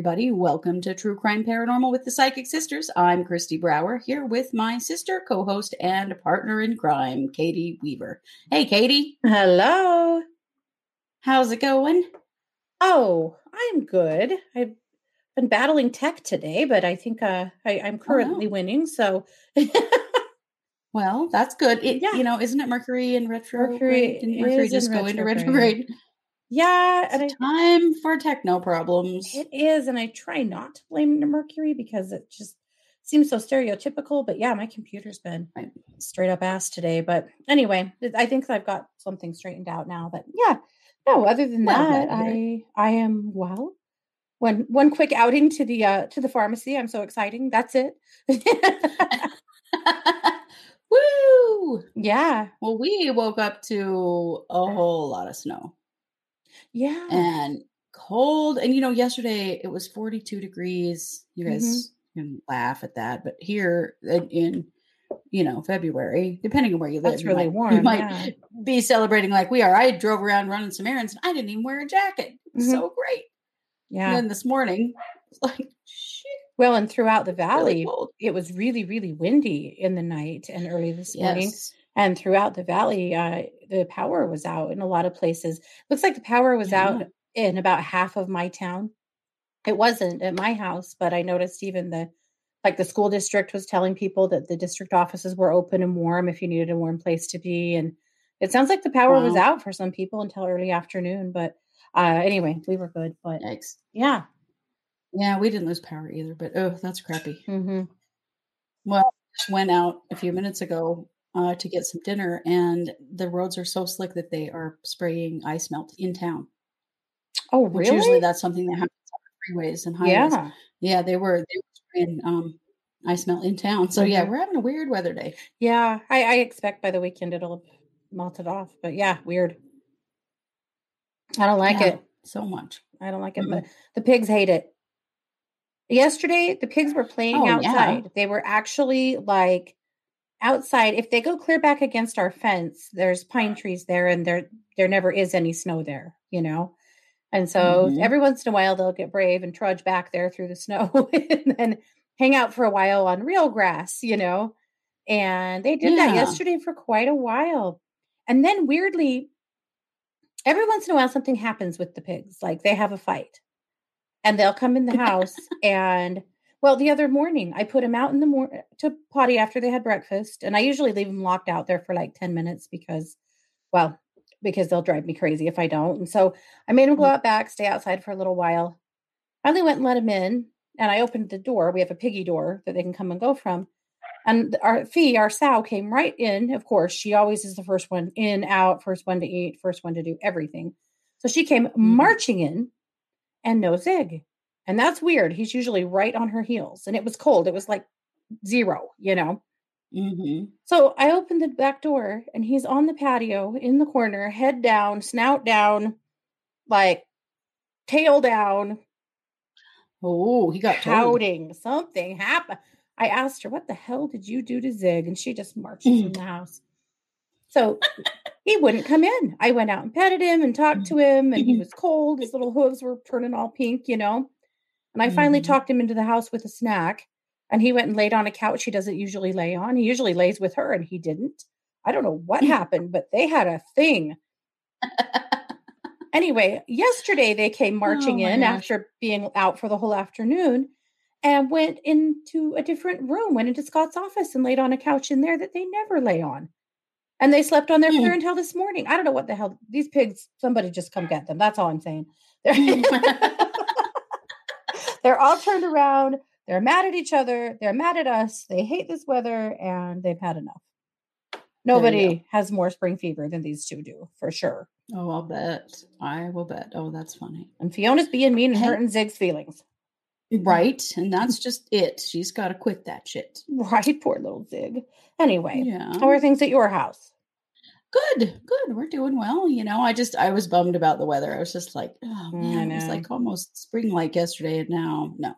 Everybody, welcome to True Crime Paranormal with the Psychic Sisters. I'm Christy Brower here with my sister, co host, and partner in crime, Katie Weaver. Hey, Katie. Hello. How's it going? Oh, I'm good. I've been battling tech today, but I think uh, I, I'm currently no. winning. So, Well, that's good. It, Yeah. You know, isn't it Mercury in retrograde? Mercury Didn't Mercury just go into retrograde. Yeah, and I, Time for techno problems. it is. And I try not to blame the Mercury because it just seems so stereotypical. But yeah, my computer's been straight up ass today. But anyway, I think I've got something straightened out now. But yeah, no, other than that, glad to hear I I am well. One one quick outing to the uh to the pharmacy. I'm so exciting. That's it. Woo! yeah. Well, we woke up to a whole lot of snow. Yeah. and cold. And you know, yesterday it was 42 degrees. You guys Mm-hmm. can laugh at that, but here in, in you know February, depending on where you live, That's you really might, warm, You might yeah. be celebrating like we are. I drove around running some errands, and I didn't even wear a jacket. Mhm. So great. yeah. And then this morning, like shit, well, and throughout the valley, cold. it was really, really windy in the night and early this morning. Yes. And throughout the valley, uh, the power was out in a lot of places. Looks like the power was Yeah. out in about half of my town. It wasn't at my house, but I noticed even the like the school district was telling people that the district offices were open and warm if you needed a warm place to be. And it sounds like the power was out for some people until early afternoon. But uh, anyway, we were good. But Yikes. yeah. Yeah, we didn't lose power either, but oh, that's crappy. hmm Well, just went out a few minutes ago uh, to get some dinner, and the roads are so slick that they are spraying ice melt in town. Oh, really? Which usually that's something that happens on freeways and highways. yeah. Yeah, they were they were spraying um, ice melt in town. So yeah, Mhm. we're having a weird weather day. Yeah. I, I expect by the weekend it'll melted off. But yeah, weird. I don't like Yeah, it. so much. I don't like it. But the pigs hate it. Yesterday, the pigs were playing Oh, yeah. outside. They were actually like outside. If they go clear back against our fence, there's pine trees there, and there there never is any snow there, you know. And so Mhm. every once in a while, they'll get brave and trudge back there through the snow, and then hang out for a while on real grass, you know. And they did that yesterday for quite a while. And then weirdly, every once in a while something happens with the pigs like they have a fight and they'll come in the house and well the other morning i put them out in the morning to potty after they had breakfast and i usually leave them locked out there for like 10 minutes because well because they'll drive me crazy if i don't and so i made them go Mm. out back stay outside for a little while finally went and let them in and i opened the door we have a piggy door that they can come and go from and our fee, our sow, came right in. Of course, she always is the first one in, out, first one to eat, first one to do everything. So she came marching in and no zig. And that's weird. He's usually right on her heels. And it was cold. It was like zero, you know? hmm So I opened the back door and he's on the patio in the corner, head down, snout down, like tail down, Oh, he got told. pouting. Something happened. I asked her, What the hell did you do to Zig? And she just marches in mm. the house. So he wouldn't come in. I went out and petted him and talked to mm. him, and he mm-hmm. was cold. His little hooves were turning all pink, you know. And I finally Mhm. talked him into the house with a snack. And he went and laid on a couch he doesn't usually lay on. He usually lays with her, and he didn't. I don't know what happened, but they had a thing. Anyway, yesterday they came marching Oh in gosh. after being out for the whole afternoon and went into a different room, went into Scott's office and laid on a couch in there that they never lay on. And they slept on there Hmm. for until this morning. I don't know what the hell these pigs, somebody just come get them. That's all I'm saying. They're, all turned around, They're mad at each other. They're mad at us. They hate this weather and they've had enough. Nobody has more spring fever than these two do, for sure. Oh, I'll bet. I will bet. Oh, that's funny. And Fiona's being mean and hurting Zig's feelings. Right. And that's just it. She's got to quit that shit. Right, poor little Zig. Anyway, Yeah. how are things at your house? Good. Good. We're doing well. You know, I just, I was bummed about the weather. I was just like, oh, Mm, man, it was like almost spring like yesterday. And now, no.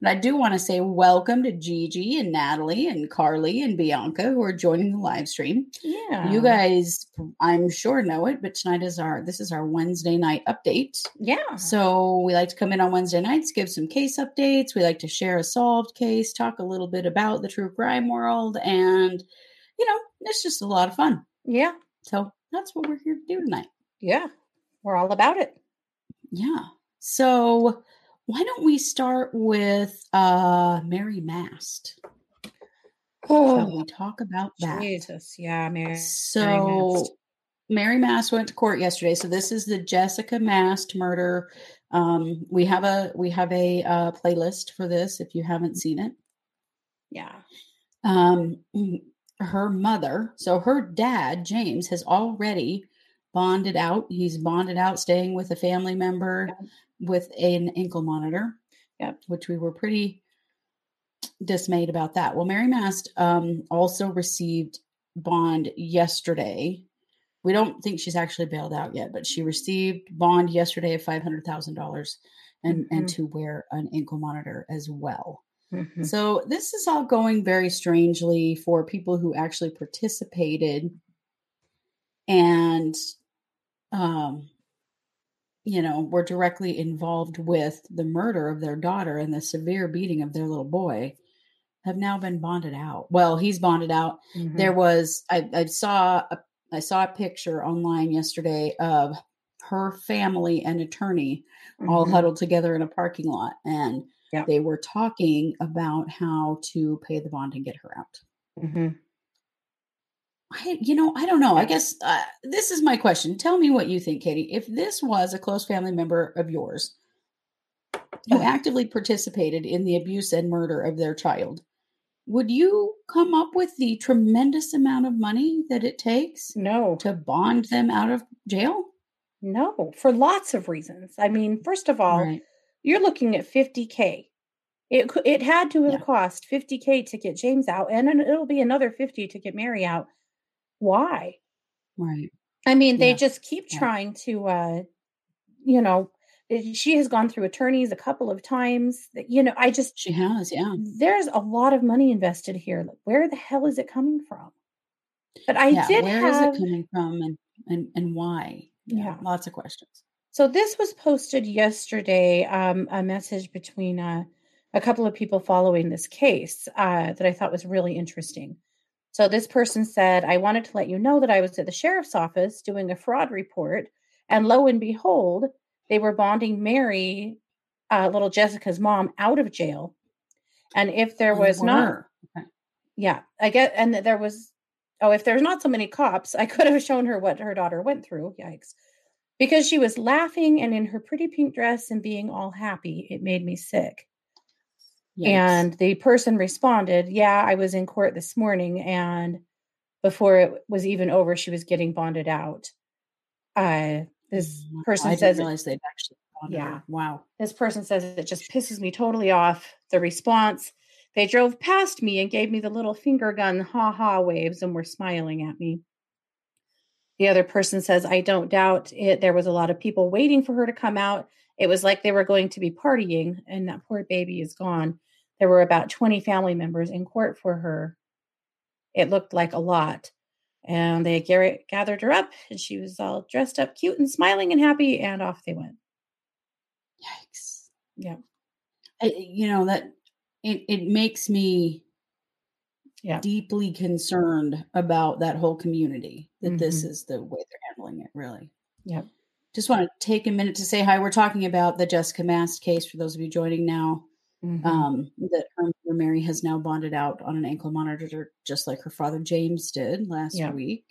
But I do want to say welcome to Gigi and Natalie and Carly and Bianca who are joining the live stream. Yeah. You guys, I'm sure know it, but tonight is our this is our Wednesday night update. Yeah. So we like to come in on Wednesday nights, give some case updates. We like to share a solved case, talk a little bit about the true crime world, and you know, it's just a lot of fun. Yeah. So that's what we're here to do tonight. Yeah. We're all about it. Yeah. So why don't we start with uh Mary Mast? Shall we talk about that? Oh, Jesus. Yeah, Mary. So Mast. Mary Mast went to court yesterday. So this is the Jessica Mast murder. Um, we have a we have a uh, playlist for this if you haven't seen it. Yeah. Um, mm, her mother, so her dad James has already bonded out. He's bonded out, staying with a family member Yeah. with an ankle monitor. Yep. which we were pretty dismayed about that. Well, Mary Mast um, also received bond yesterday. We don't think she's actually bailed out yet, but she received bond yesterday of five hundred thousand dollars, and and Mhm. to wear an ankle monitor as well. Mhm. So this is all going very strangely for people who actually participated and um you know were directly involved with the murder of their daughter and the severe beating of their little boy have now been bonded out. Well, he's bonded out. Mhm. There was I, I saw a I saw a picture online yesterday of her family and attorney all Mhm. huddled together in a parking lot and They were talking about how to pay the bond and get her out. Mhm. I, you know, I don't know. I guess uh, this is my question. Tell me what you think, Katie. If this was a close family member of yours who actively participated in the abuse and murder of their child, would you come up with the tremendous amount of money that it takes No. to bond them out of jail? No, for lots of reasons. I mean, first of all, Right. You're looking at 50k. It it had to have Yeah. cost 50k to get James out and it'll be another 50 to get Mary out. Why? Right. I mean, they just keep Yeah. trying to uh you know, she has gone through attorneys a couple of times. You know, I just She has, yeah. there's a lot of money invested here. Like, where the hell is it coming from? But I yeah. did Where is have it coming from and, and, and why? Yeah. Lots of questions. So this was posted yesterday, um, a message between uh, a couple of people following this case uh, that I thought was really interesting. So this person said, I wanted to let you know that I was at the sheriff's office doing a fraud report, and lo and behold, they were bonding Mary, uh, little Jessica's mom, out of jail. And if there Oh, was not. Okay. yeah, I get, and there was, oh, if there's not so many cops, I could have shown her what her daughter went through. Yikes. Because she was laughing and in her pretty pink dress and being all happy, it made me sick. And the person responded, Yeah, I was in court this morning, and before it was even over, she was getting bonded out. Uh, this Mm, person I says, realize they'd actually bonded Yeah. her. Wow. this person says it just pisses me totally off. The response, they drove past me and gave me the little finger gun ha ha waves and were smiling at me. The other person says, I don't doubt it. There was a lot of people waiting for her to come out. It was like they were going to be partying, and that poor baby is gone. There were about 20 family members in court for her. It looked like a lot. And they gathered her up, and she was all dressed up, cute and smiling and happy, and off they went. Yikes. Yeah. I, you know that it it makes me Yeah. deeply concerned about that whole community that this Mhm. is the way they're handling it really Yep. just want to take a minute to say hi we're talking about the jessica mast case for those of you joining now Mhm. um that her mother mary has now bonded out on an ankle monitor just like her father james did last Yeah. week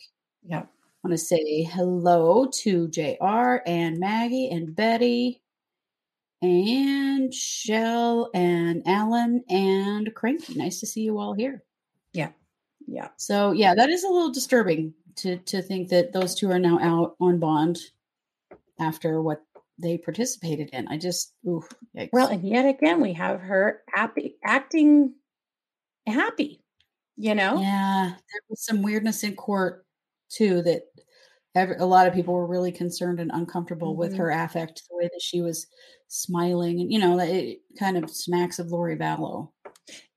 yeah. I want to say hello to JR and Maggie and Betty and Shell and Alan and Cranky. Nice to see you all here. Yeah. Yeah. So yeah, that is a little disturbing to to think that those two are now out on bond after what they participated in. I just ooh, yikes. Well, and yet again, we have her happy, acting happy. You know, yeah, there was some weirdness in court too that every, a lot of people were really concerned and uncomfortable Mhm. with her affect, the way that she was smiling, and you know, that it kind of smacks of Lori Vallow.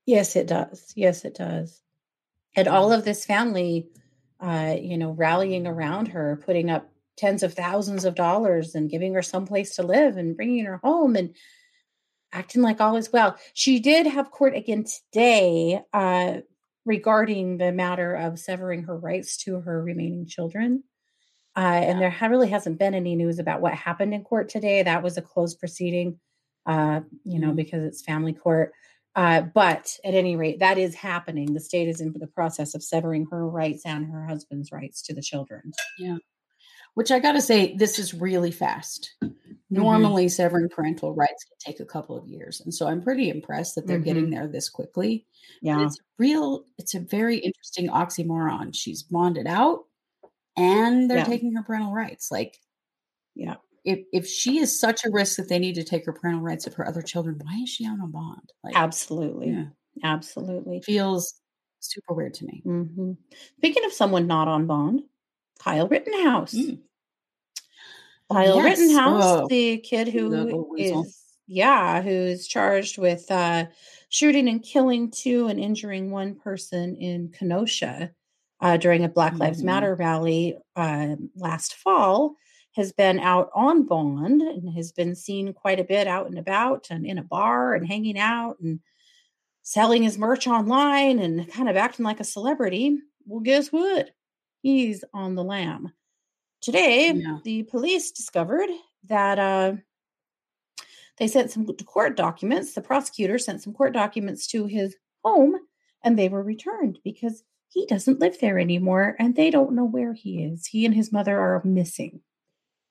Yes, it does. Yes, it does. And all of this family, uh, you know, rallying around her, putting up tens of thousands of dollars and giving her some place to live and bringing her home and acting like all is well. She did have court again today uh, regarding the matter of severing her rights to her remaining children. Uh, And there ha- really hasn't been any news about what happened in court today. That was a closed proceeding, uh, you know, Mhm. because it's family court. Uh, but at any rate, that is happening. The state is in the process of severing her rights and her husband's rights to the children. Yeah. Which I got to say, this is really fast. Normally, severing parental rights can take a couple of years, and so I'm pretty impressed that they're getting there this quickly. But Yeah. it's real. It's a very interesting oxymoron. She's bonded out, and they're Yeah. taking her parental rights. Like, Yeah. If if she is such a risk that they need to take her parental rights of her other children, why is she on a bond? Like, Absolutely. yeah, Absolutely. feels super weird to me. hmm Speaking of someone not on bond, Kyle Rittenhouse. Mm. Kyle Yes. Rittenhouse, Oh, the kid who is, yeah, who's charged with uh, shooting and killing two and injuring one person in Kenosha uh, during a Black Lives Mhm. Matter rally uh, last fall, has been out on bond and has been seen quite a bit out and about and in a bar and hanging out and selling his merch online and kind of acting like a celebrity. Well, guess what? He's on the lam. Today, Yeah. the police discovered that uh, they sent some court documents. The prosecutor sent some court documents to his home, and they were returned because he doesn't live there anymore, and they don't know where he is. He and his mother are missing.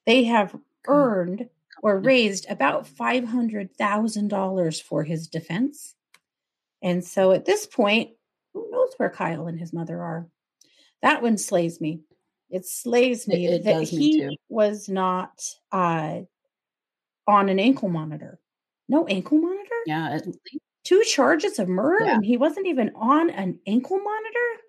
They have earned or raised about five hundred thousand dollars for his defense, and so at this point, who knows where Kyle and his mother are? That one slays me. It slays me it that does me he was not uh, on an ankle monitor. No ankle monitor? Yeah, Two charges of murder Yeah. and he wasn't even on an ankle monitor?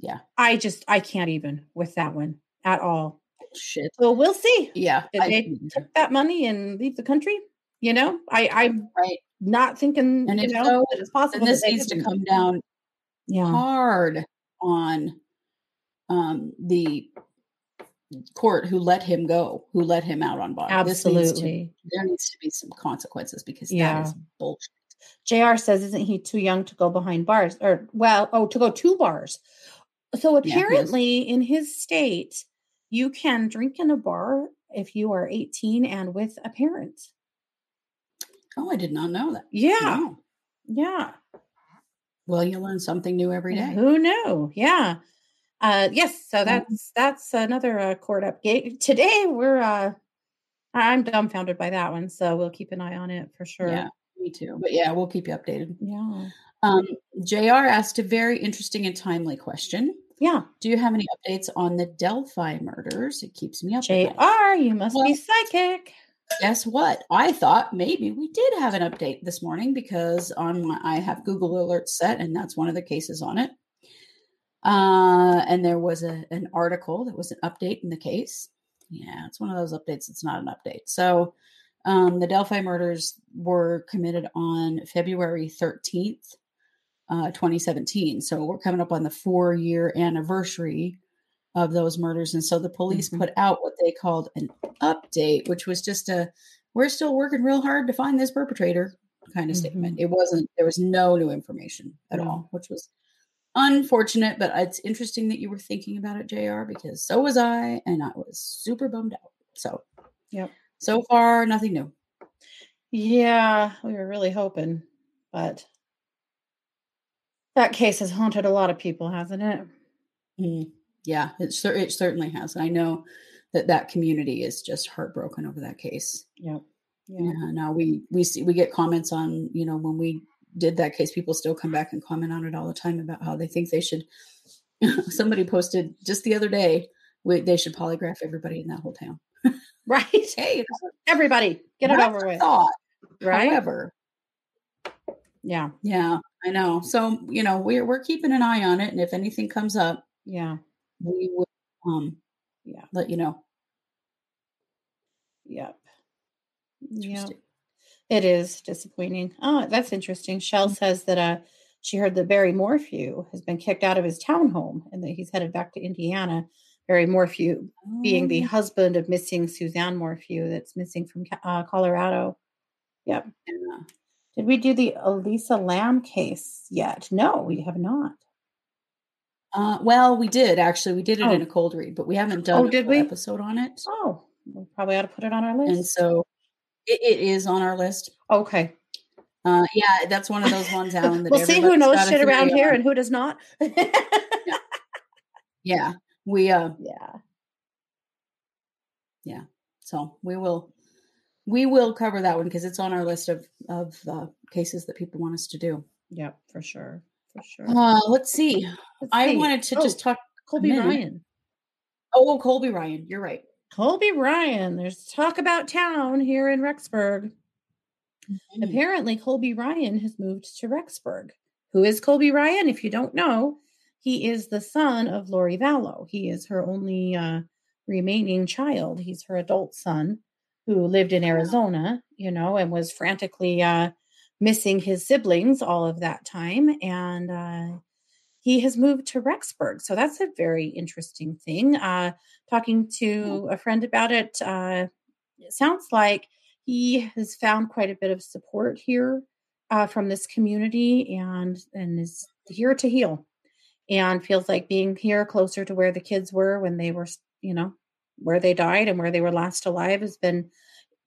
Yeah. I just, I can't even with that one at all. Shit. So we'll see. Yeah, Did I- they take that money and leave the country? You know, I, I'm right. not thinking, And you if know, so, that it's possible. This needs to come down Yeah. hard on um, the court who let him go, who let him out on bond. This needs to- Absolutely. there needs to be some consequences because Yeah. that is bullshit. JR says, isn't he too young to go behind bars? Or, well, oh, to go to bars. So Yeah, apparently, in his state, you can drink in a bar if you are 18 and with a parent. Oh, I did not know that. Yeah. Wow. Yeah. Well, you learn something new every day. Who knew? Yeah. Uh, yes. So that's that's another uh, court update. Today, we're uh, I'm dumbfounded by that one. So we'll keep an eye on it for sure. Yeah, me too. But yeah, we'll keep you updated. Yeah. Um, JR asked a very interesting and timely question. Yeah. Do you have any updates on the Delphi murders? It keeps me up. JR, you must be psychic. guess what? I thought maybe we did have an update this morning because on my I have Google Alerts set, and that's one of the cases on it. Uh, and there was a an article that was an update in the case. Yeah, it's one of those updates. It's not an update. So, um, the Delphi murders were committed on February thirteenth, uh, twenty seventeen. So we're coming up on the four year anniversary of those murders, and so the police Mhm. put out what they called an update, which was just a we're still working real hard to find this perpetrator kind of statement. It wasn't there was no new information at all, which was unfortunate, but it's interesting that you were thinking about it, JR, because so was I, and I was super bummed out. So Yep. so far, nothing new. Yeah, we were really hoping, but that case has haunted a lot of people, hasn't it? Mm, yeah, it, it certainly has. I know that that community is just heartbroken over that case. Yep. Yeah. Yeah, Now we we see we get comments on you know when we did that case, people still come back and comment on it all the time about how they think they should. Somebody posted just the other day we, they should polygraph everybody in that whole town. Right. Hey, Everybody, get it over with. thought. Right. However, Yeah. yeah, I know. So you know we're we're keeping an eye on it, and if anything comes up, Yeah. we will um Yeah. let you know. Yep. Yeah. It is disappointing. Oh, that's interesting. Shell says that uh she heard that Barry Morphew has been kicked out of his townhome and that he's headed back to Indiana. Barry Morphew being the Oh, husband of missing Suzanne Morphew that's missing from uh, Colorado. Yep. yeah. Did we do the Elisa Lam case yet? No, we have not. Uh, well, we did actually. We did it in Oh. a cold read, but we haven't done Oh, did we? episode on it. Oh, we probably ought to put it on our list. and so it, it is on our list. Okay. Uh, yeah, that's one of those ones, Alan. That we'll see who knows shit around here on. and who does not. Yeah, we uh, yeah, yeah. so we will we will cover that one because it's on our list of of uh, cases that people want us to do. Yep, for sure. For sure. Uh, let's see. Let's I see. wanted to Oh, just talk. Colby. Ryan. Oh, Colby Ryan, you're right. Colby Ryan. There's talk about town here in Rexburg. Mm-hmm. Apparently, Colby Ryan has moved to Rexburg. Who is Colby Ryan? If you don't know, he is the son of Lori Vallow. He is her only uh, remaining child. He's her adult son who lived in Arizona, you know, and was frantically uh, missing his siblings all of that time. And uh, he has moved to Rexburg. So that's a very interesting thing. Uh, talking to a friend about it, uh, it sounds like he has found quite a bit of support here uh, from this community and and is here to heal and feels like being here closer to where the kids were when they were you know where they died and where they were last alive has been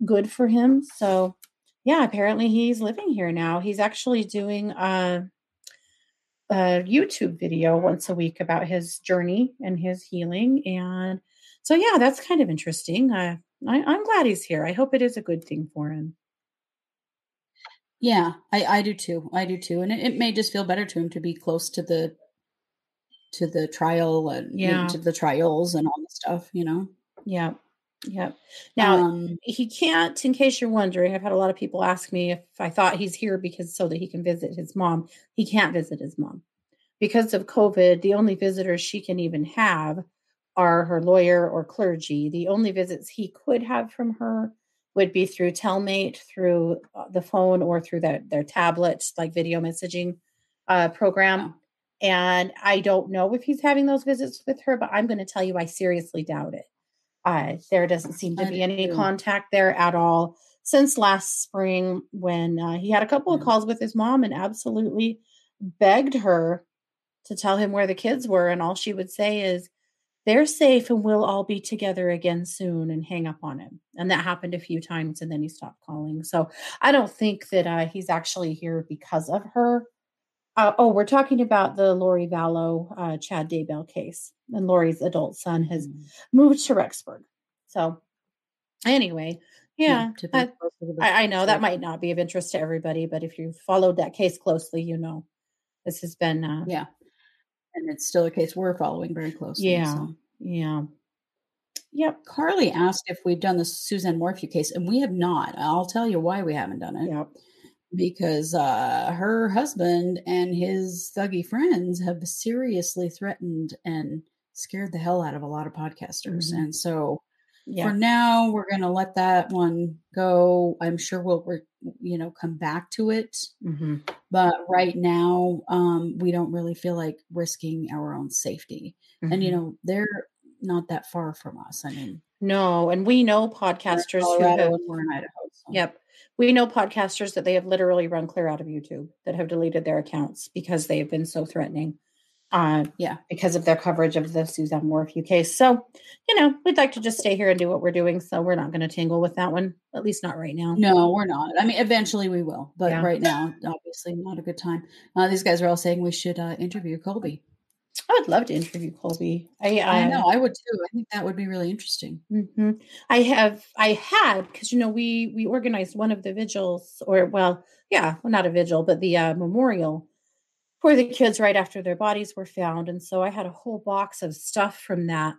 good for him so yeah apparently he's living here now he's actually doing a, a youtube video once a week about his journey and his healing and so yeah that's kind of interesting uh, I, i'm glad he's here i hope it is a good thing for him Yeah, I, I do too. I do too, and it, it may just feel better to him to be close to the to the trial and you know, Yeah. to the trials and all the stuff. You know. yeah yeah now um, he can't in case you're wondering i've had a lot of people ask me if i thought he's here because so that he can visit his mom. He can't visit his mom. Because of covid the only visitors she can even have are her lawyer or clergy. The only visits he could have from her would be through telmate through uh, the phone or through their, their tablet like video messaging uh, program. And i don't know if he's having those visits with her but i'm going to tell you i seriously doubt it uh, there doesn't seem to be any contact there at all since last spring when uh, he had a couple of calls with his mom and absolutely begged her to tell him where the kids were. And all she would say is, they're safe and we'll all be together again soon and hang up on him. And that happened a few times and then he stopped calling. So I don't think that uh, he's actually here because of her. Uh, oh, we're talking about the Lori Vallow, uh, Chad Daybell case. And Lori's adult son has mm, moved to Rexburg. So anyway, yeah, be I, I, I know that might not be of interest to everybody, but if you've followed that case closely, you know this has been uh, Yeah, and it's still a case we're following very closely. Yeah. so. yeah, yep, Carly asked if we've done the Suzanne Morphew case, and we have not. I'll tell you why we haven't done it. yep, Because uh, her husband and his thuggy friends have seriously threatened and scared the hell out of a lot of podcasters. Mhm. And so yeah, for now, we're going to let that one go. I'm sure we'll, re- you know, come back to it. hmm But right now, um, we don't really feel like risking our own safety. And, you Mhm. know, they're not that far from us. I mean, no, and we know podcasters who have and we're in Idaho. so- Yep. We know podcasters that they have literally run clear out of YouTube that have deleted their accounts because they have been so threatening. Uh, Yeah. because of their coverage of the Suzanne Morphew case. So, you know, we'd like to just stay here and do what we're doing. So we're not going to tangle with that one, at least not right now. No, we're not. I mean, eventually we will, but Yeah. right now, obviously, not a good time. Uh, these guys are all saying we should uh, interview Colby. I would love to interview Colby. I, I I know I would too. I think that would be really interesting. hmm I have, I had, because you know, we we organized one of the vigils, or well, yeah, well, not a vigil, but the uh, memorial for the kids right after their bodies were found, and so I had a whole box of stuff from that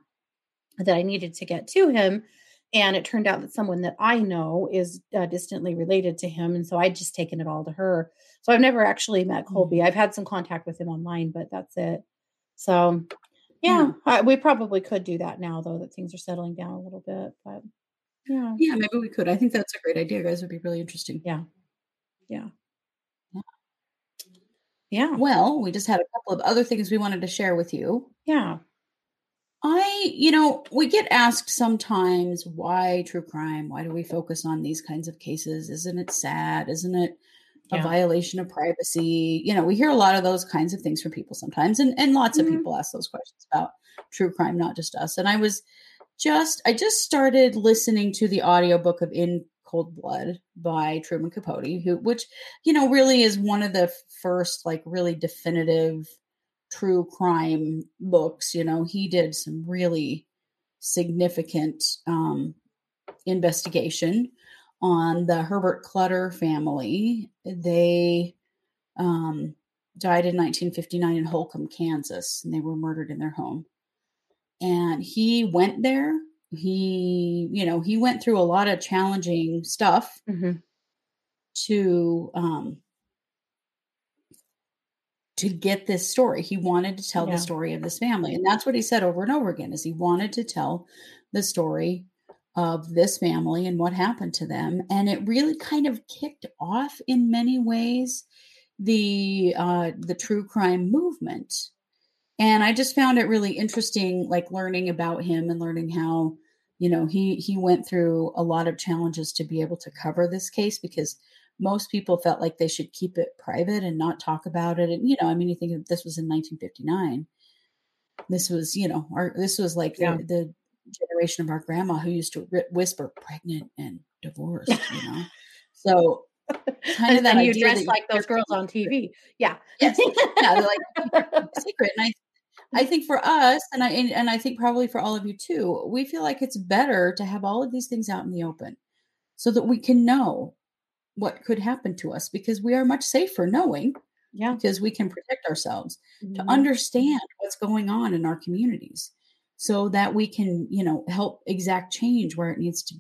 that I needed to get to him, and it turned out that someone that I know is uh, distantly related to him, and so I'd just taken it all to her. So I've never actually met Colby. Mm. I've had some contact with him online, but that's it. So yeah, I, we probably could do that now, though that things are settling down a little bit. But yeah, Yeah, maybe we could. I think that's a great idea, guys. Would be really interesting. yeah, yeah, Yeah. yeah, Well, we just had a couple of other things we wanted to share with you. yeah. I, you know, we get asked sometimes why true crime? Why do we focus on these kinds of cases? Isn't it sad? Isn't it a violation of privacy? You know, we hear a lot of those kinds of things from people sometimes, and, and lots of Mhm. people ask those questions about true crime, not just us. And I was just, I just started listening to the audiobook of In Cold Blood by Truman Capote, who, which, you know, really is one of the first, like, really definitive true crime books. You know, he did some really significant um, investigation on the Herbert Clutter family. They um, died in 1959 in Holcomb, Kansas, and they were murdered in their home. And he went there. He, you know, he went through a lot of challenging stuff hmm to um to get this story. He wanted to tell Yeah. the story of this family. And that's what he said over and over again is he wanted to tell the story of this family and what happened to them. And it really kind of kicked off in many ways the uh the true crime movement. And I just found it really interesting like learning about him and learning how you know he he went through a lot of challenges to be able to cover this case because most people felt like they should keep it private and not talk about it and you know i mean you think this was in 1959 this was you know our this was like Yeah. the, the generation of our grandma who used to whisper pregnant and divorced you know so kind of that and you idea dress like those girls on TV. Yeah. Yes. yeah they're like "Keep it a secret and i I think for us, and I and, and I think probably for all of you too, we feel like it's better to have all of these things out in the open, so that we can know what could happen to us because we are much safer knowing Yeah. because we can protect ourselves to Mhm. understand what's going on in our communities so that we can you know help exact change where it needs to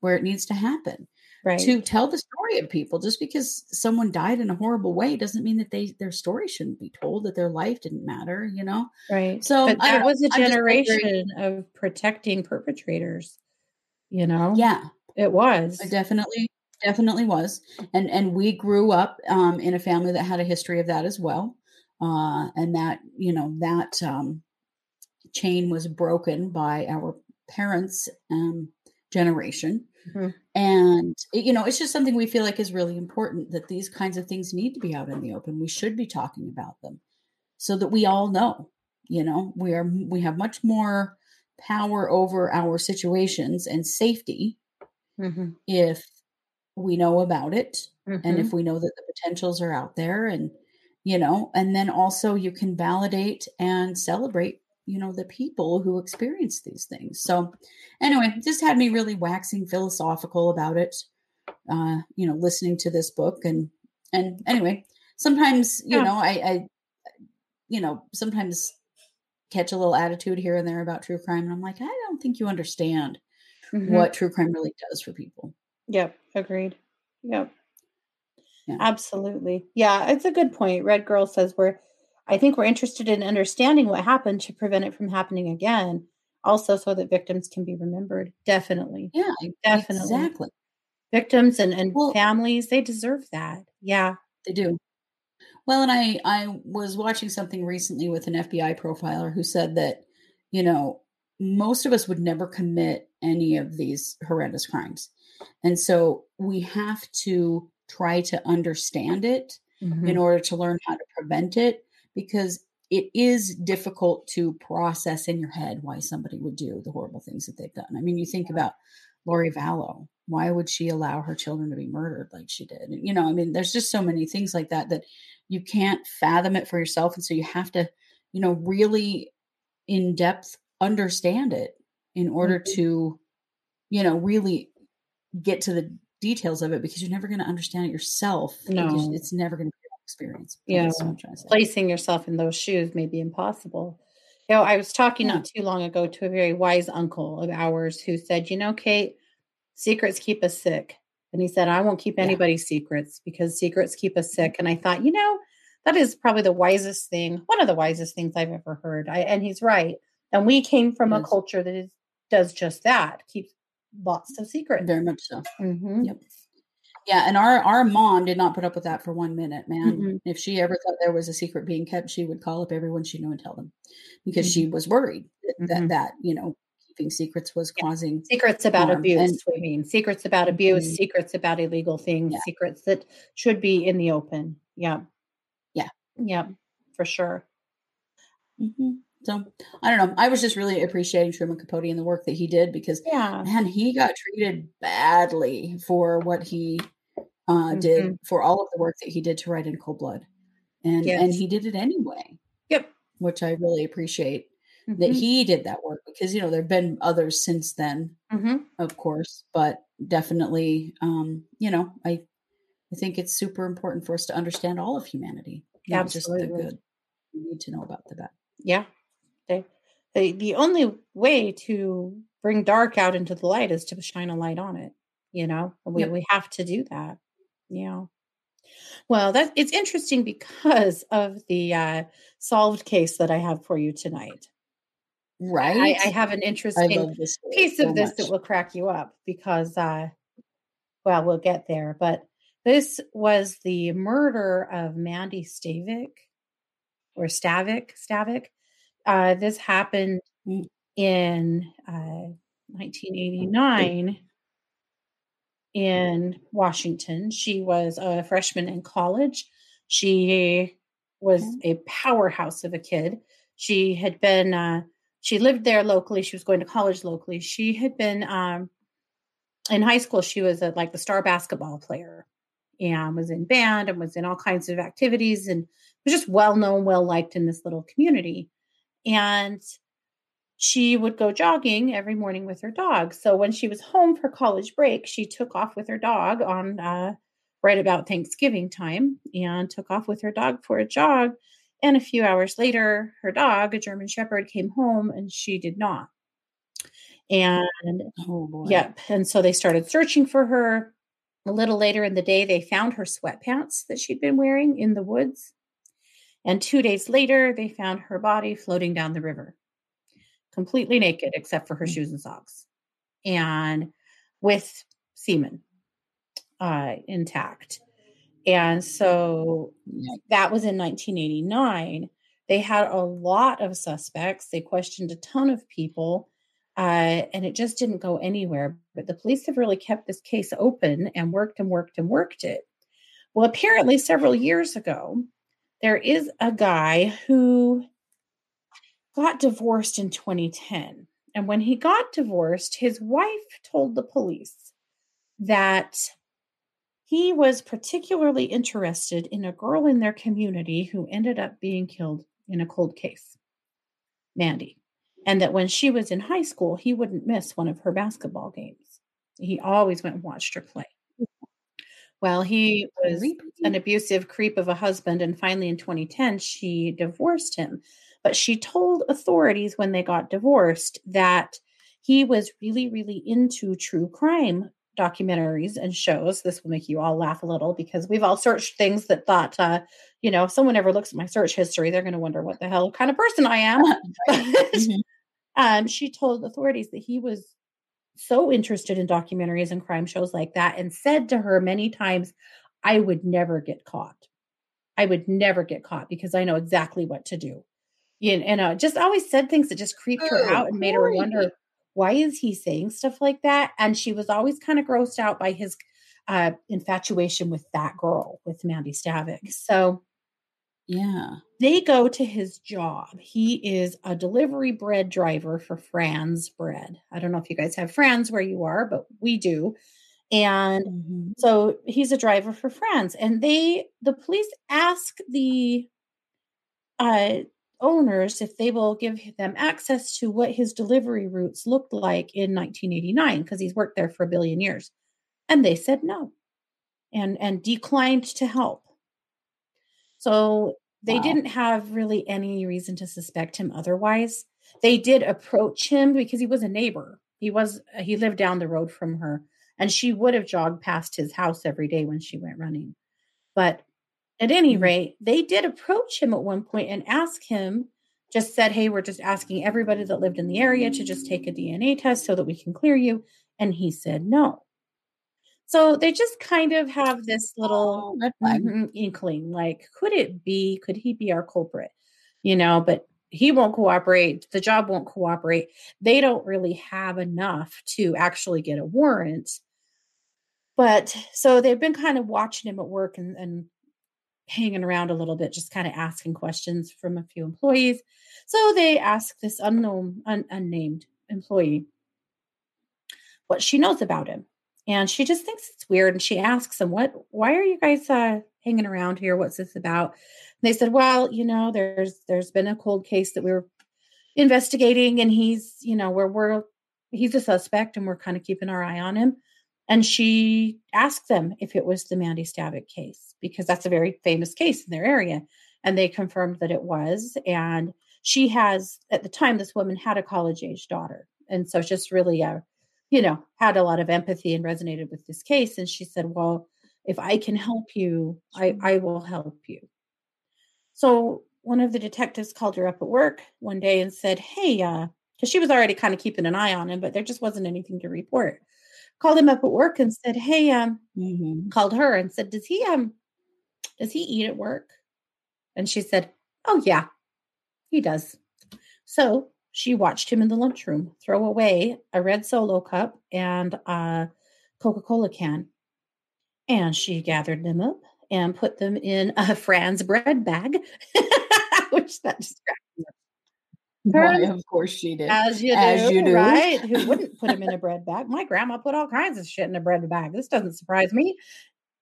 where it needs to happen Right. to tell the story of people just because someone died in a horrible way doesn't mean that they their story shouldn't be told that their life didn't matter you know Right. so but I was a know, I'm just, like, very- generation of protecting perpetrators. You know? yeah It was. it definitely definitely was and and we grew up um in a family that had a history of that as well uh and that you know that um chain was broken by our parents um generation Mhm. and it- you know it's just something we feel like is really important that these kinds of things need to be out in the open we should be talking about them so that we all know you know we are we have much more power over our situations and safety Mhm. if we know about it and Mhm. if we know that the potentials are out there and you know and then also you can validate and celebrate you know the people who experience these things so anyway just had me really waxing philosophical about it uh you know listening to this book and and anyway sometimes you Yeah. know i i you know sometimes catch a little attitude here and there about true crime and i'm like i don't think you understand Mhm. what true crime really does for people Yep. Agreed. Yep. Yeah. Absolutely. Yeah, it's a good point. Red Girl says we're I think we're interested in understanding what happened to prevent it from happening again. Also so that victims can be remembered. Definitely. yeah Definitely. exactly Victims and, and Well- families, they deserve that. Yeah. They do. Well, and I I was watching something recently with an FBI profiler who said that, you know, most of us would never commit any of these horrendous crimes. And so we have to try to understand it Mhm. in order to learn how to prevent it because it is difficult to process in your head why somebody would do the horrible things that they've done. I mean, you think about Lori Vallow. Why would she allow her children to be murdered like she did? And, you know, I mean, there's just so many things like that that you can't fathom it for yourself. And so you have to, you know, really in depth understand it in order Mhm. to, you know, really get to the details of it because you're never going to understand it yourself. No. It's never going to be experience. Yeah. That's I'm trying to say. placing yourself in those shoes may be impossible. You know, I was talking Yeah. not too long ago to a very wise uncle of ours who said, You know, Kate, secrets keep us sick. And he said, I won't keep Yeah. anybody's secrets because secrets keep us sick. And I thought, you know, that is probably the wisest thing, one of the wisest things I've ever heard. I, and he's right. And we came from a culture that is, does just that, keeps lots of secrets. Very much so. Mhm. Yep. Yeah, and our our mom did not put up with that for one minute, man. Mm-mm. If she ever thought there was a secret being kept, she would call up everyone she knew and tell them, because Mm-hmm. she was worried that that, Mhm. that you know keeping secrets was Yeah. causing. Secrets about harm. abuse, And- we mean secrets about abuse, Mhm. secrets about illegal things, Yeah. secrets that should be in the open. Yeah. Yeah. Yeah, for sure. Mhm. So I don't know. I was just really appreciating Truman Capote and the work that he did because Yeah. man, he got treated badly for what he uh, did Mhm. for all of the work that he did to write in Cold Blood, and and he did it anyway, Yep. which I really appreciate. that Mhm. he did that work because you know there have been others since then Mhm. of course but definitely um you know i i think it's super important for us to understand all of humanity not just the good we need to know about the bad Yeah. They, the the only way to bring dark out into the light is to shine a light on it, you know? We, Yep. we have to do that. Yeah. Well, that it's interesting because of the uh, solved case that I have for you tonight. right I, I have an interesting piece so of this much. that will crack you up because uh well we'll get there but this was the murder of mandy stavik or stavik stavik uh this happened Mm. in uh 1989 in washington. She was a freshman in college. She was a powerhouse of a kid. She had been uh she lived there locally. She was going to college locally. She had been um in high school she was a, like the star basketball player and was in band and was in all kinds of activities and was just well known well liked in this little community. And she would go jogging every morning with her dog so when she was home for college break she took off with her dog on uh, right about thanksgiving time and took off with her dog for a jog and a few hours later, her dog, a German Shepherd, came home and she did not. And oh boy yep. And so they started searching for her. A little later in the day, they found her sweatpants that she'd been wearing in the woods. And two days later, they found her body floating down the river, completely naked except for her Mm. shoes and socks, and with semen uh, intact. And so that was in 1989. They had a lot of suspects. They questioned a ton of people, uh, and it just didn't go anywhere. But the police have really kept this case open and worked and worked and worked it. Well, apparently, several years ago, there is a guy who got divorced in 2010. And when he got divorced, his wife told the police that he was particularly interested in a girl in their community who ended up being killed in a cold case, Mandy. And that when she was in high school, he wouldn't miss one of her basketball games. He always went and watched her play. Well, he was an abusive creep of a husband. And finally, in 2010, she divorced him. But she told authorities when they got divorced that he was really, really into true crime documentaries and shows. This will make you all laugh a little because we've all searched things that thought, uh, you know, if someone ever looks at my search history, they're going to wonder what the hell kind of person I am. Mhm. um, she told authorities that he was so interested in documentaries and crime shows like that and said to her many times, I would never get caught. I would never get caught because I know exactly what to do. You know, and uh, just always said things that just creeped her Oh, out and made her wonder why is he saying stuff like that? And she was always kind of grossed out by his uh, infatuation with that girl, with Mandy Stavik. So yeah they go to his job. He is a delivery bread driver for Franz Bread. I don't know if you guys have Franz where you are, but we do. And Mhm. so he's a driver for Franz. And they, the police ask the uh, owners if they will give them access to what his delivery routes looked like in 1989 because he's worked there for a billion years. And they said no and and declined to help. So they wow. didn't have really any reason to suspect him otherwise. They did approach him because he was a neighbor. He was uh, he lived down the road from her and she would have jogged past his house every day when she went running. But at any mm-hmm. rate, they did approach him at one point and ask him, just said, Hey, we're just asking everybody that lived in the area to just take a DNA test so that we can clear you. And he said no. So they just kind of have this little oh, inkling like, could it be, could he be our culprit? You know, but he won't cooperate. The job won't cooperate. They don't really have enough to actually get a warrant. But so they've been kind of watching him at work and, and hanging around a little bit, just kind of asking questions from a few employees. So they ask this unknown, un, unnamed employee what she knows about him and she just thinks it's weird and she asks him, what why are you guys uh, hanging around here? What's this about? And they said well you know there's there's been a cold case that we are investigating and he's you know where we're he's a suspect and we're kind of keeping our eye on him and she asked them if it was the mandy stavik case because that's a very famous case in their area and they confirmed that it was and she has at the time this woman had a college age daughter and so it's just really a you know, had a lot of empathy and resonated with this case. And she said, Well, if I can help you, I, I will help you. So one of the detectives called her up at work one day and said, Hey, uh, because she was already kind of keeping an eye on him, but there just wasn't anything to report. Called him up at work and said, Hey, um, mm-hmm. called her and said, Does he um does he eat at work? And she said, Oh yeah, he does. So she watched him in the lunchroom throw away a red solo cup and a Coca Cola can. And she gathered them up and put them in a Franz bread bag, which that distracted Why, of course she did. As you, As do, you do, right? Who wouldn't put them in a bread bag? My grandma put all kinds of shit in a bread bag. This doesn't surprise me.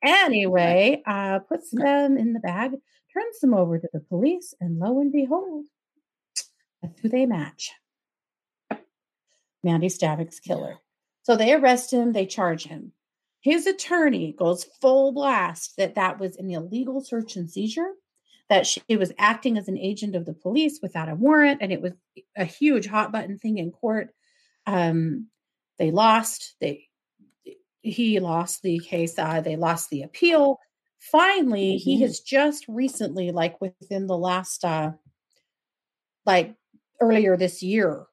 Anyway, uh, puts them in the bag, turns them over to the police, and lo and behold, that's who they match. Mandy Stavik's killer. So they arrest him, they charge him. His attorney goes full blast that that was an illegal search and seizure, that she was acting as an agent of the police without a warrant, and it was a huge hot button thing in court. Um, they lost. They he lost the case. Uh, they lost the appeal. Finally, mm-hmm. he has just recently, like within the last, uh, like earlier this year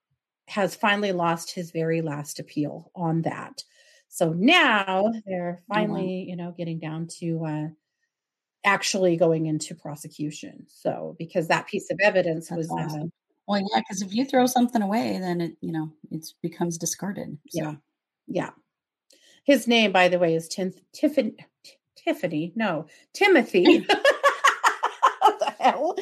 has finally lost his very last appeal on that. So now they're oh, finally, you know, getting down to uh, actually going into prosecution. So because that piece of evidence That's was awesome. uh, well, yeah, because if you throw something away, then it, you know, it becomes discarded. So. Yeah, yeah. His name, by the way, is Tim, Tiffany. Tiffany, no, Timothy. what the hell?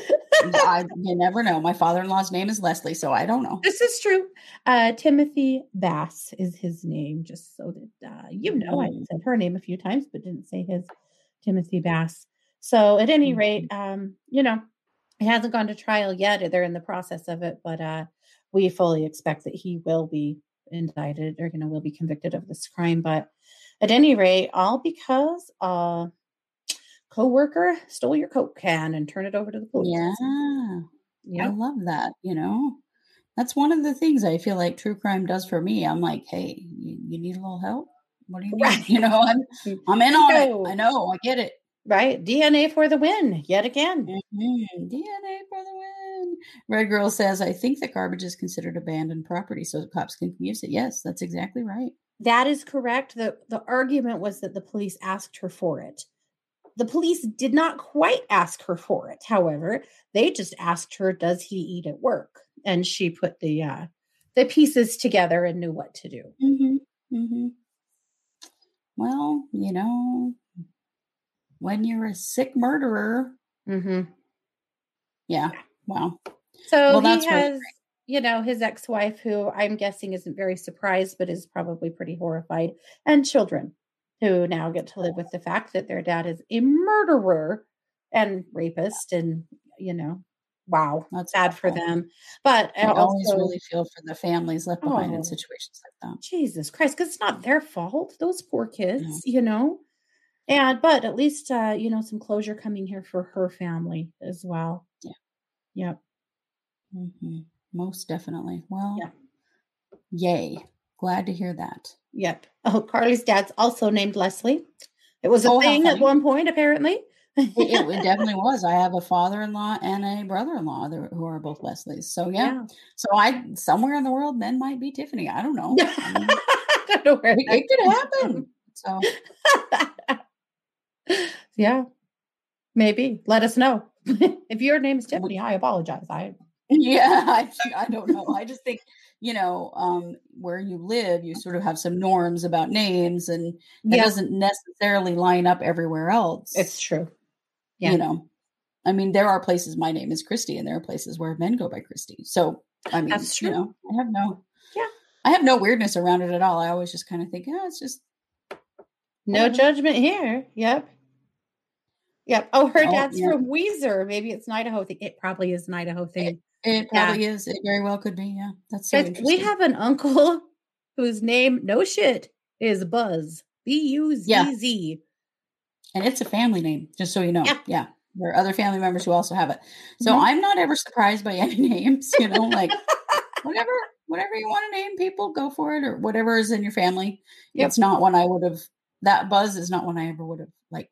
I, you never know. My father in law's name is Leslie, so I don't know. This is true. Uh, Timothy Bass is his name, just so that uh, you know. I said her name a few times, but didn't say his Timothy Bass. So, at any rate, mm-hmm. um, you know, it hasn't gone to trial yet. They're in the process of it, but uh, we fully expect that he will be indicted or, you know, will be convicted of this crime. But at any rate, all because uh, coworker stole your Coke can and turn it over to the police. Yeah. yeah. I love that. You know, that's one of the things I feel like true crime does for me. I'm like, hey, you, you need a little help? What do you need? Right. You know, I'm, I'm in on it. I know. I get it. Right. DNA for the win yet again. Mm-hmm. DNA for the win. Red Girl says, I think that garbage is considered abandoned property so cops can use it. Yes, that's exactly right. That is correct. The the argument was that the police asked her for it. The police did not quite ask her for it. However, they just asked her, "Does he eat at work?" And she put the uh, the pieces together and knew what to do. Mm-hmm. Mm-hmm. Well, you know, when you're a sick murderer, mm-hmm. yeah. Wow. So well, he has, really you know, his ex-wife, who I'm guessing isn't very surprised, but is probably pretty horrified, and children who now get to live with the fact that their dad is a murderer and rapist and, you know, wow, That's sad for them. But I I always really feel for the families left behind Oh. in situations like that. Jesus Christ, because it's not their fault. Those poor kids, No. you know. And but at least uh, you know, some closure coming here for her family as well. Yeah. Yep. hmm Most definitely. Well, Yeah. yay. Glad to hear that. Yep. Oh, Carly's dad's also named Leslie. It was a Oh, thing at one point, apparently. It, it, it definitely was. I have a father-in-law and a brother-in-law who are both Leslie's. So yeah. So I somewhere in the world, men might be Tiffany. I don't know. I mean, I don't know where it, it could happen. So. yeah. Maybe. Let us know. if your name is Tiffany, I apologize. I yeah, I, I don't know. I just think you know um, where you live, you sort of have some norms about names, and that yeah, doesn't necessarily line up everywhere else. it's true. yeah. you know. I mean, there are places. My name is Christy, and there are places where men go by Christy. So I mean, That's you true. know, I have no, Yeah. I have no weirdness around it at all. I always just kind of think, yeah, it's just No judgment here. Yep. Yep. Oh, her Oh, dad's yeah. from Weiser. Maybe it's an Idaho thing. It probably is an Idaho thing. It Yeah. probably is. It very well could be. Yeah, that's so we have an uncle whose name, no shit, is Buzz. B U Z Z. and it's a family name, just so you know. Yeah. Yeah, there are other family members who also have it. So Mhm. I'm not ever surprised by any names. You know, like whatever, whatever you want to name people, go for it, or whatever is in your family. Yep. It's not one I would have. That Buzz is not one I ever would have like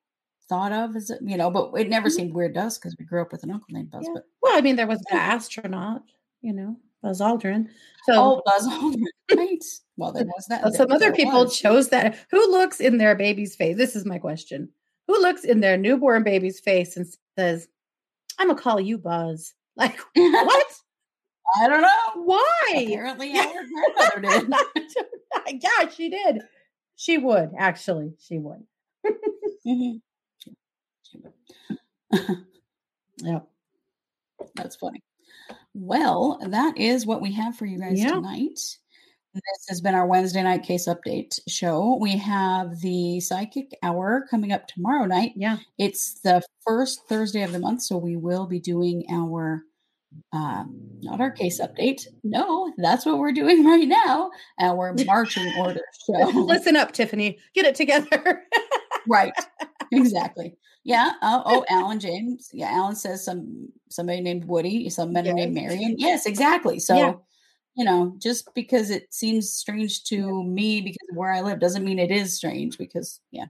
thought of. as? You know, but it never Mhm. seemed weird to us because we grew up with an uncle named Buzz. Yeah. But Well, I mean, there was the astronaut, you know, Buzz Aldrin. So oh, Buzz Aldrin, right? Well, there was that. Some other people was. chose that. Who looks in their baby's face? This is my question. Who looks in their newborn baby's face and says, I'm to call you Buzz? Like, what? I don't know. Why? Apparently, our grandmother did. yeah, she did. She would, actually. She would. Mhm. Yep. That's funny. Well, that is what we have for you guys Yeah. tonight. This has been our Wednesday night case update show. We have the psychic hour coming up tomorrow night. Yeah. It's the first Thursday of the month, so we will be doing our uh, not our case update. No, that's what we're doing right now. Our marching order show. Listen up, Tiffany. Get it together. Right. Exactly. Yeah oh, oh alan james. Yeah alan says some somebody named woody some men are named marion. Yes exactly. So Yeah. you know just because it seems strange to me because of where i live doesn't mean it is strange because yeah.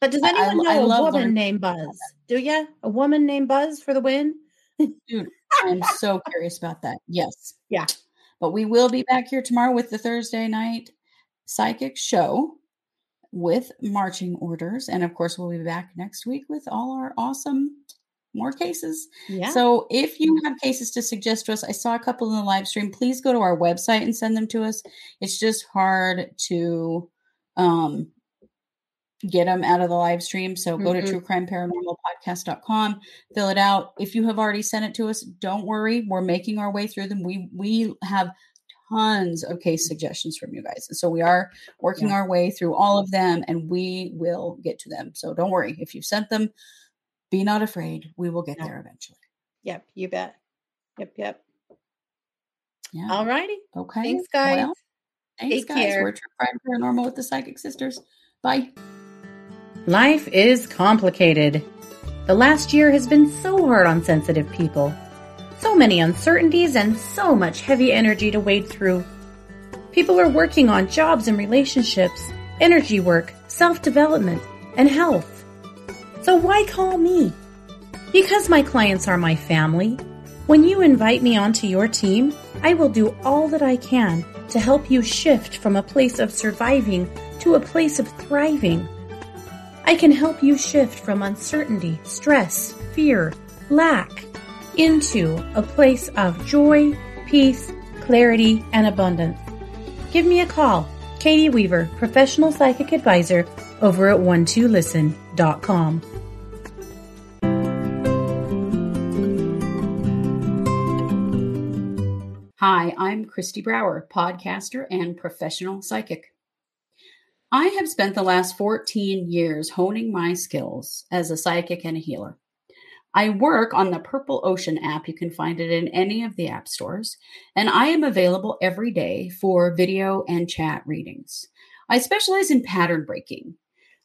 But does I- I anyone I know a woman named Buzz? Do you? A woman named Buzz for the win? i'm so curious about that. Yes. Yeah. but we will be back here tomorrow with the thursday night psychic show with marching orders and of course we'll be back next week with all our awesome more cases Yeah. So if you have cases to suggest to us, I saw a couple in the live stream. Please go to our website and send them to us. It's just hard to um, get them out of the live stream. So go to Mhm. truecrimeparanormalpodcast.com, fill it out. If you have already sent it to us, don't worry. We're making our way through them. We we have tons of case suggestions from you guys. And so we are working Yeah. our way through all of them and we will get to them. So don't worry. If you've sent them, be not afraid. We will get Yeah. there eventually. yep, you bet. Yep, yep. Yeah. All righty. Okay. Thanks, guys. Well, thanks, Take guys. care. We're True Crime Paranormal with the Psychic Sisters. Bye. Life is complicated. The last year has been so hard on sensitive people. So many uncertainties and so much heavy energy to wade through. People are working on jobs and relationships, energy work, self development, and health. So why call me? Because my clients are my family. When you invite me onto your team, I will do all that I can to help you shift from a place of surviving to a place of thriving. I can help you shift from uncertainty, stress, fear, lack into a place of joy, peace, clarity, and abundance. Give me a call, Katie Weaver, professional psychic advisor over at one2listen.com. Hi, I'm Christy Brower, podcaster and professional psychic. I have spent the last 14 years honing my skills as a psychic and a healer. I work on the Purple Ocean app. You can find it in any of the app stores. And I am available every day for video and chat readings. I specialize in pattern breaking,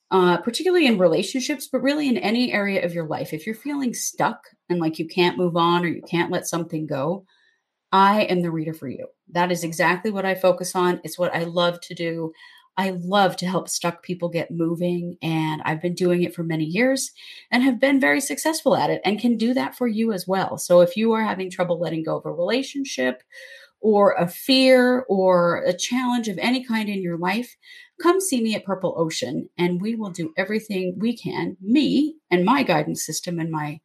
uh, particularly in relationships, but really in any area of your life. If you're feeling stuck and like you can't move on or you can't let something go, I am the reader for you. That is exactly what I focus on. It's what I love to do. I love to help stuck people get moving, and I've been doing it for many years and have been very successful at it and can do that for you as well. So, if you are having trouble letting go of a relationship or a fear or a challenge of any kind in your life, come see me at Purple Ocean and we will do everything we can, me and my guidance system and my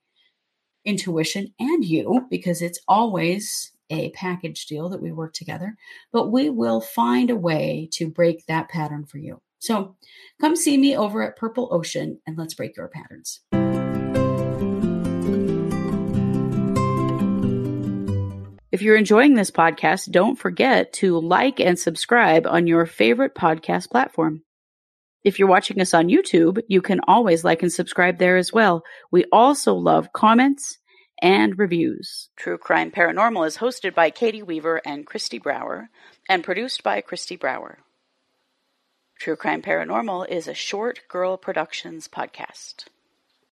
intuition, and you, because it's always a package deal that we work together, but we will find a way to break that pattern for you. So come see me over at Purple Ocean and let's break your patterns. If you're enjoying this podcast, don't forget to like and subscribe on your favorite podcast platform. If you're watching us on YouTube, you can always like and subscribe there as well. We also love comments and reviews. True Crime Paranormal is hosted by Katie Weaver and Christy Brower and produced by Christy Brower. True Crime Paranormal is a Short Girl Productions podcast.